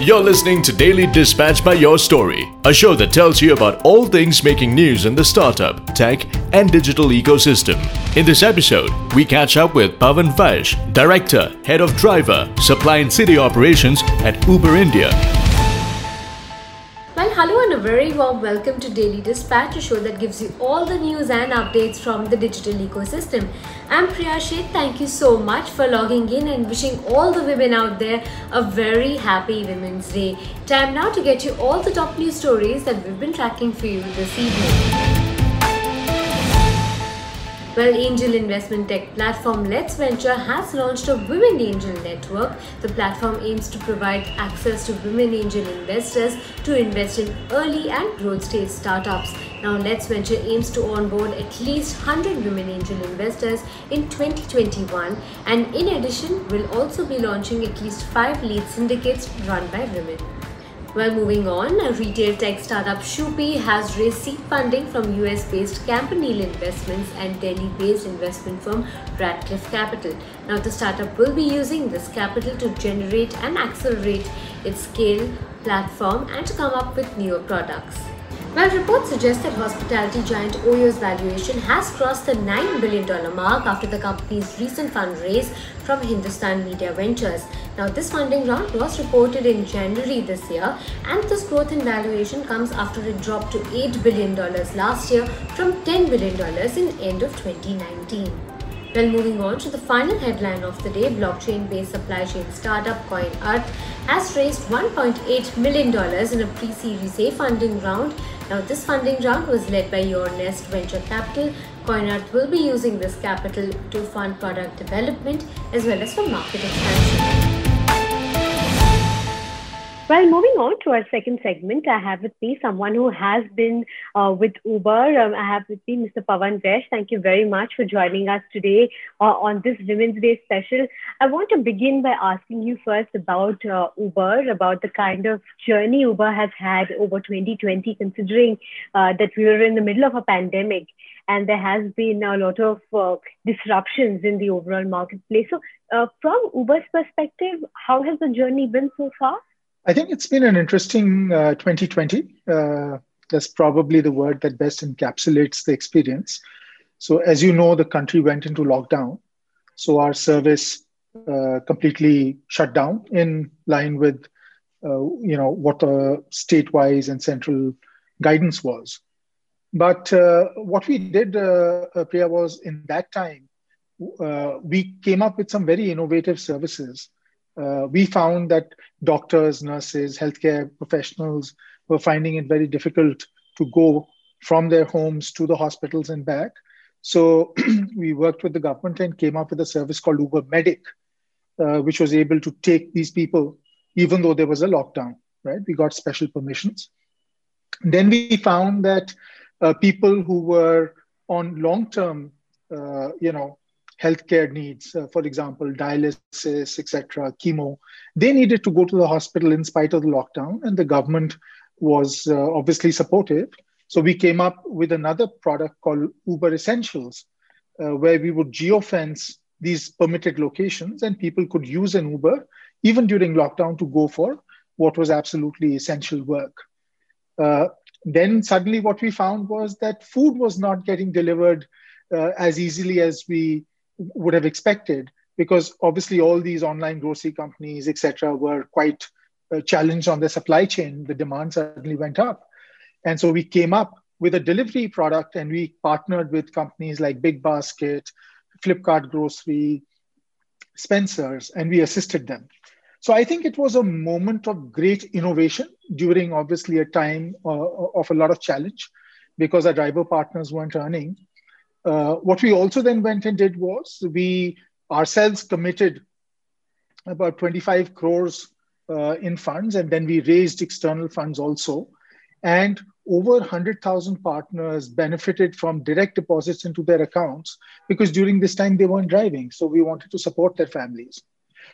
You're listening to Daily Dispatch by Your Story, a show that tells you about all things making news in the startup, tech, and digital ecosystem. In this episode, we catch up with Pavan Vaish, Director, Head of Driver, Supply and City Operations at Uber India. A very warm welcome to Daily Dispatch, a show that gives you all the news and updates from the digital ecosystem. I'm Priya. Thank you so much for logging in and wishing all the women out there a very happy Women's Day. Time now to get you all the top news stories that we've been tracking for you this evening. Well, angel investment tech platform Let's Venture has launched a Women Angel Network. The platform aims to provide access to women angel investors to invest in early and growth stage startups. Now, Let's Venture aims to onboard at least 100 women angel investors in 2021 and in addition will also be launching at least 5 lead syndicates run by women. Well, moving on, retail tech startup Shopee has raised seed funding from US based Campanile Investments and Delhi based investment firm Radcliffe Capital. Now, the startup will be using this capital to generate and accelerate its scale platform and to come up with newer products. Well, reports suggest that hospitality giant Oyo's valuation has crossed the $9 billion mark after the company's recent fundraise from Hindustan Media Ventures. Now, this funding round was reported in January this year, and this growth in valuation comes after it dropped to $8 billion last year from $10 billion in end of 2019. Well, moving on to the final headline of the day, blockchain-based supply chain startup Koinearth has raised $1.8 million in a pre-series A funding round. Now, this funding round was led by Your Nest Venture Capital. Koinearth will be using this capital to fund product development as well as for market expansion. Well, moving on to our second segment, I have with me someone who has been uh, with Uber. Um, I have with me Mr. Pavan Vaish. Thank you very much for joining us today uh, on this Women's Day special. I want to begin by asking you first about uh, Uber, about the kind of journey Uber has had over 2020, considering uh, that we were in the middle of a pandemic and there has been a lot of uh, disruptions in the overall marketplace. So, uh, from Uber's perspective, how has the journey been so far? I think it's been an interesting uh, 2020. Uh, that's probably the word that best encapsulates the experience. So, as you know, the country went into lockdown. So, our service uh, completely shut down in line with uh, you know what the state-wise and central guidance was. But uh, what we did, uh, Priya, was in that time we came up with some very innovative services uh, we found that doctors, nurses, healthcare professionals were finding it very difficult to go from their homes to the hospitals and back. So we worked with the government and came up with a service called Uber Medic, uh, which was able to take these people even though there was a lockdown, right? We got special permissions. Then we found that uh, people who were on long-term, uh, you know, healthcare needs, uh, for example, dialysis, etc., chemo, they needed to go to the hospital in spite of the lockdown, and the government was uh, obviously supportive. So we came up with another product called Uber Essentials, uh, where we would geofence these permitted locations, and people could use an Uber even during lockdown to go for what was absolutely essential work. Uh, then suddenly, what we found was that food was not getting delivered uh, as easily as we would have expected because obviously all these online grocery companies, etc., were quite uh, challenged on their supply chain. The demand suddenly went up. And so we came up with a delivery product and we partnered with companies like Big Basket, Flipkart Grocery, Spencer's, and we assisted them. So I think it was a moment of great innovation during obviously a time uh, of a lot of challenge because our driver partners weren't earning. Uh, what we also then went and did was we ourselves committed about 25 crores uh, in funds, and then we raised external funds also. And over 100,000 partners benefited from direct deposits into their accounts because during this time they weren't driving. So we wanted to support their families.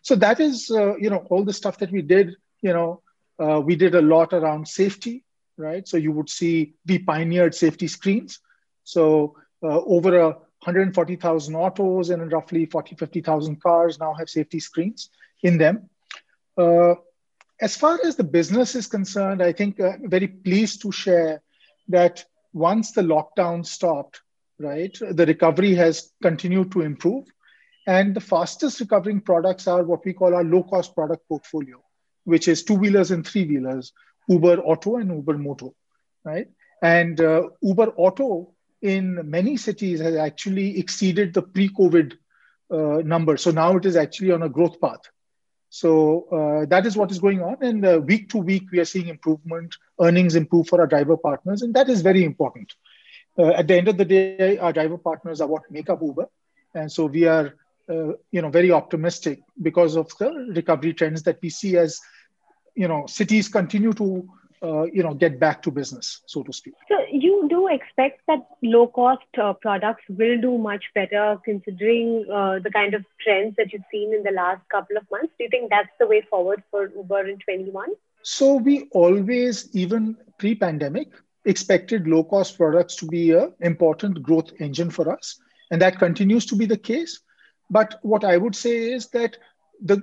So that is, uh, you know, all the stuff that we did. You know, uh, we did a lot around safety, right? So you would see we pioneered safety screens. So uh, over a 140,000 autos and roughly 40, 50,000 cars now have safety screens in them. Uh, as far as the business is concerned, I think uh, very pleased to share that once the lockdown stopped, right, the recovery has continued to improve. And the fastest recovering products are what we call our low cost product portfolio, which is two wheelers and three wheelers, Uber Auto and Uber Moto, right? And uh, Uber Auto in many cities has actually exceeded the pre COVID uh, number. So now it is actually on a growth path. So uh, that is what is going on. And uh, week to week, we are seeing improvement, earnings improve for our driver partners. And that is very important. Uh, at the end of the day, our driver partners are what make up Uber. And so we are, uh, you know, very optimistic because of the recovery trends that we see as, you know, cities continue to uh, you know get back to business so to speak. So you do expect that low cost uh, products will do much better considering uh, the kind of trends that you've seen in the last couple of months? Do you think that's the way forward for uber in 21 so we always even pre-pandemic expected low cost products to be an important growth engine for us and that continues to be the case. But what i would say is that the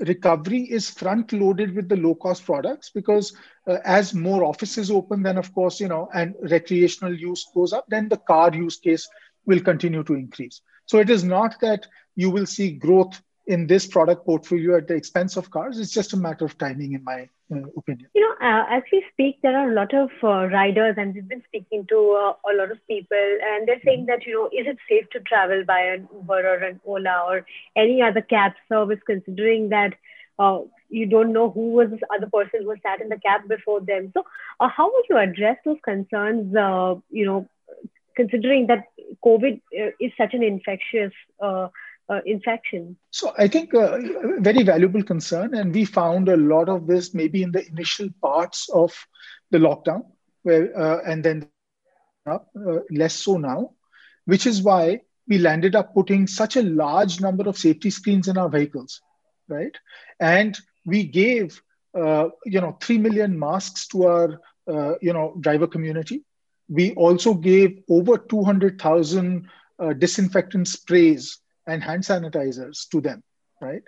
recovery is front loaded with the low cost products because uh, as more offices open then of course you know and recreational use goes up then the car use case will continue to increase. So it is not that you will see growth in this product portfolio at the expense of cars? It's just a matter of timing in my uh, opinion. You know uh, as we speak there are a lot of uh, riders and we've been speaking to uh, a lot of people and they're saying that you know is it safe to travel by an uber or an ola or any other cab service considering that uh, you don't know who was this other person who sat in the cab before them? So uh, how would you address those concerns you know considering that covid is such an infectious uh, infection? So I think a uh, very valuable concern, and we found a lot of this maybe in the initial parts of the lockdown, where uh, and then uh, less so now, which is why we landed up putting such a large number of safety screens in our vehicles, right? And we gave uh, you know three million masks to our you know driver community. We also gave over two hundred thousand disinfectant sprays and hand sanitizers to them, right?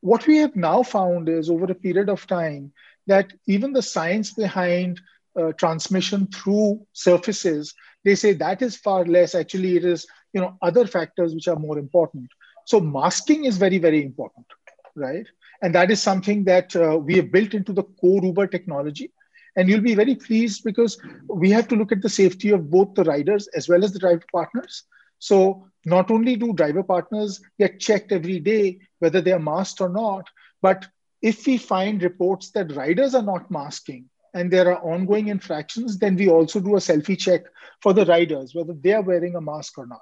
What we have now found is over a period of time that even the science behind uh, transmission through surfaces, they say that is far less. Actually, it is you know other factors which are more important. So masking is very very important, right? And that is something that uh, we have built into the core Uber technology. And you'll be very pleased because we have to look at the safety of both the riders as well as the driver partners. So not only do driver partners get checked every day whether they are masked or not, but if we find reports that riders are not masking and there are ongoing infractions, then we also do a selfie check for the riders whether they are wearing a mask or not.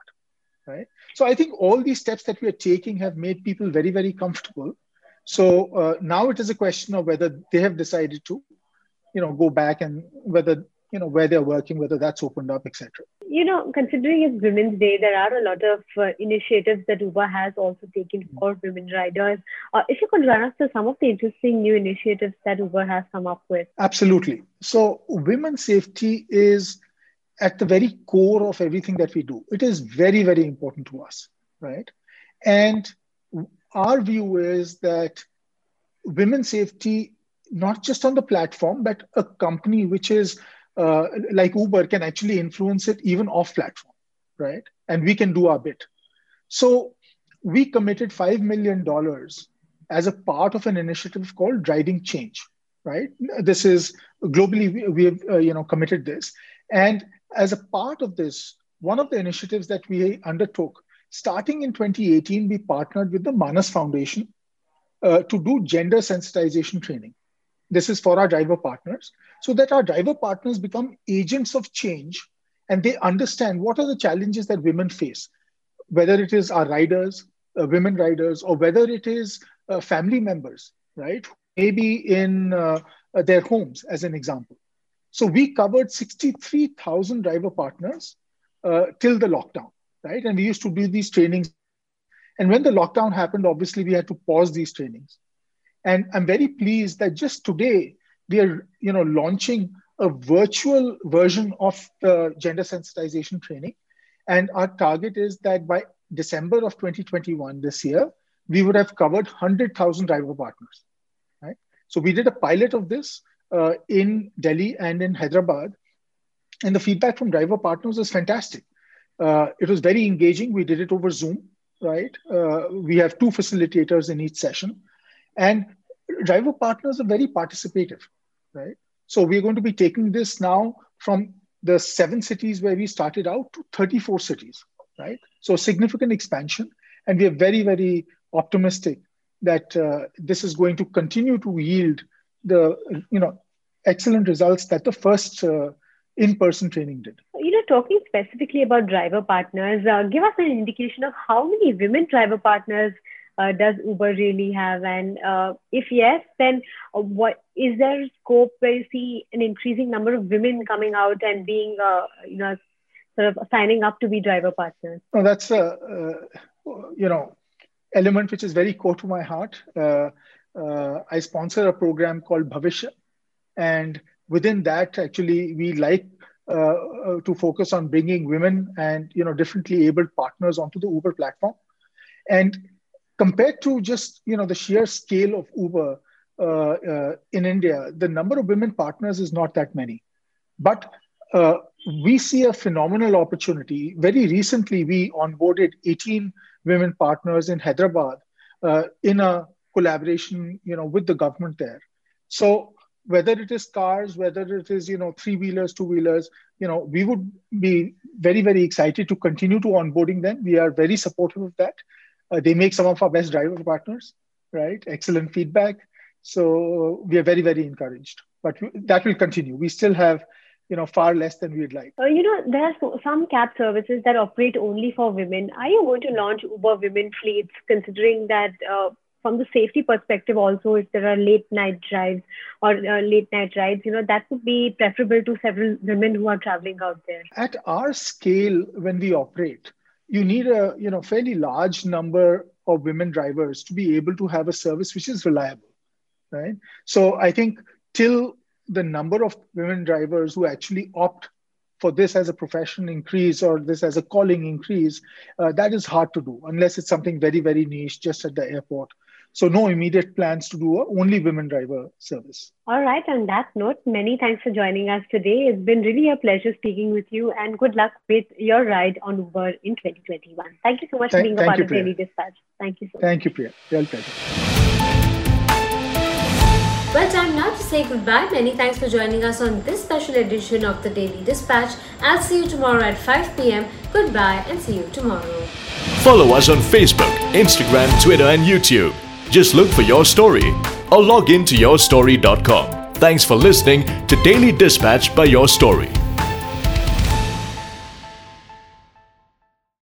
Right. So I think all these steps that we are taking have made people very, very comfortable. So uh, now it is a question of whether they have decided to, you know, go back and whether you know where they're working whether that's opened up etc you know considering it's women's day there are a lot of uh, initiatives that uber has also taken for women riders. Uh, if you could run us through some of the interesting new initiatives that uber has come up with. Absolutely. So women's safety is at the very core of everything that we do. It is very very important to us right? And our view is that women's safety not just on the platform but a company which is uh, like Uber can actually influence it even off platform, right? And we can do our bit. So we committed $5 million as a part of an initiative called Driving Change, right? This is globally, we have, uh, you know, committed this. And as a part of this, one of the initiatives that we undertook, starting in 2018, we partnered with the Manas Foundation uh, to do gender sensitization training. This is for our driver partners so that our driver partners become agents of change and they understand what are the challenges that women face, whether it is our riders, uh, women riders, or whether it is uh, family members, right? Maybe in uh, uh their homes, as an example. So we covered 63,000 driver partners uh, till the lockdown, right? And we used to do these trainings. And when the lockdown happened, obviously we had to pause these trainings. And I'm very pleased that just today we are, you know, launching a virtual version of the gender sensitization training. And our target is that by December of 2021, this year, we would have covered 100,000 driver partners. Right? So we did a pilot of this uh, in Delhi and in Hyderabad. And the feedback from driver partners was fantastic. Uh, it was very engaging. We did it over Zoom, right? Uh, we have two facilitators in each session. And driver partners are very participative, right? So we're going to be taking this now from the seven cities where we started out to 34 cities, right? So significant expansion. And we are very, very optimistic that uh, this is going to continue to yield the you know excellent results that the first uh, in-person training did. You know, talking specifically about driver partners, uh, give us an indication of how many women driver partners uh, does Uber really have, and uh, if yes, then uh, what is there scope where you see an increasing number of women coming out and being, you know, sort of signing up to be driver partners? That's a you know element which is very core to my heart. Uh, uh, I sponsor a program called Bhavishya, and within that, actually, we like uh, uh, to focus on bringing women and you know differently abled partners onto the Uber platform. And compared to just you know the sheer scale of Uber uh, uh, in India, the number of women partners is not that many, but we see a phenomenal opportunity. Very recently, we onboarded 18 women partners in Hyderabad uh, in a collaboration, you know, with the government there. So whether it is cars, whether it is, you know, three wheelers, two wheelers, you know, we would be very, very excited to continue to onboarding them. We are very supportive of that. Uh, they make some of our best driver partners, right? Excellent feedback. So we are very, very encouraged. But that will continue. We still have you know far less than we'd like. Uh, you know, there are some cab services that operate only for women. Are you going to launch Uber women fleets, considering that? Uh, from the safety perspective, also, if there are late night drives or uh, late night rides, you know, that would be preferable to several women who are traveling out there. At our scale, when we operate, you need a you know fairly large number of women drivers to be able to have a service which is reliable, right? So I think till the number of women drivers who actually opt for this as a profession increase or this as a calling increase, uh, that is hard to do unless it's something very, very niche just at the airport. So no immediate plans to do a only women driver service. All right. On that note, many thanks for joining us today. It's been really a pleasure speaking with you and good luck with your ride on Uber in 2021. Thank you so much thank, for being a part you, of Priya. Daily Dispatch. Thank you so much. Thank you, Priya. Real pleasure. Well, time now to say goodbye. Many thanks for joining us on this special edition of the Daily Dispatch. I'll see you tomorrow at 5 pm. Goodbye and see you tomorrow. Follow us on Facebook, Instagram, Twitter, and YouTube. Just look for your story or log in to yourstory.com. Thanks for listening to Daily Dispatch by Your Story.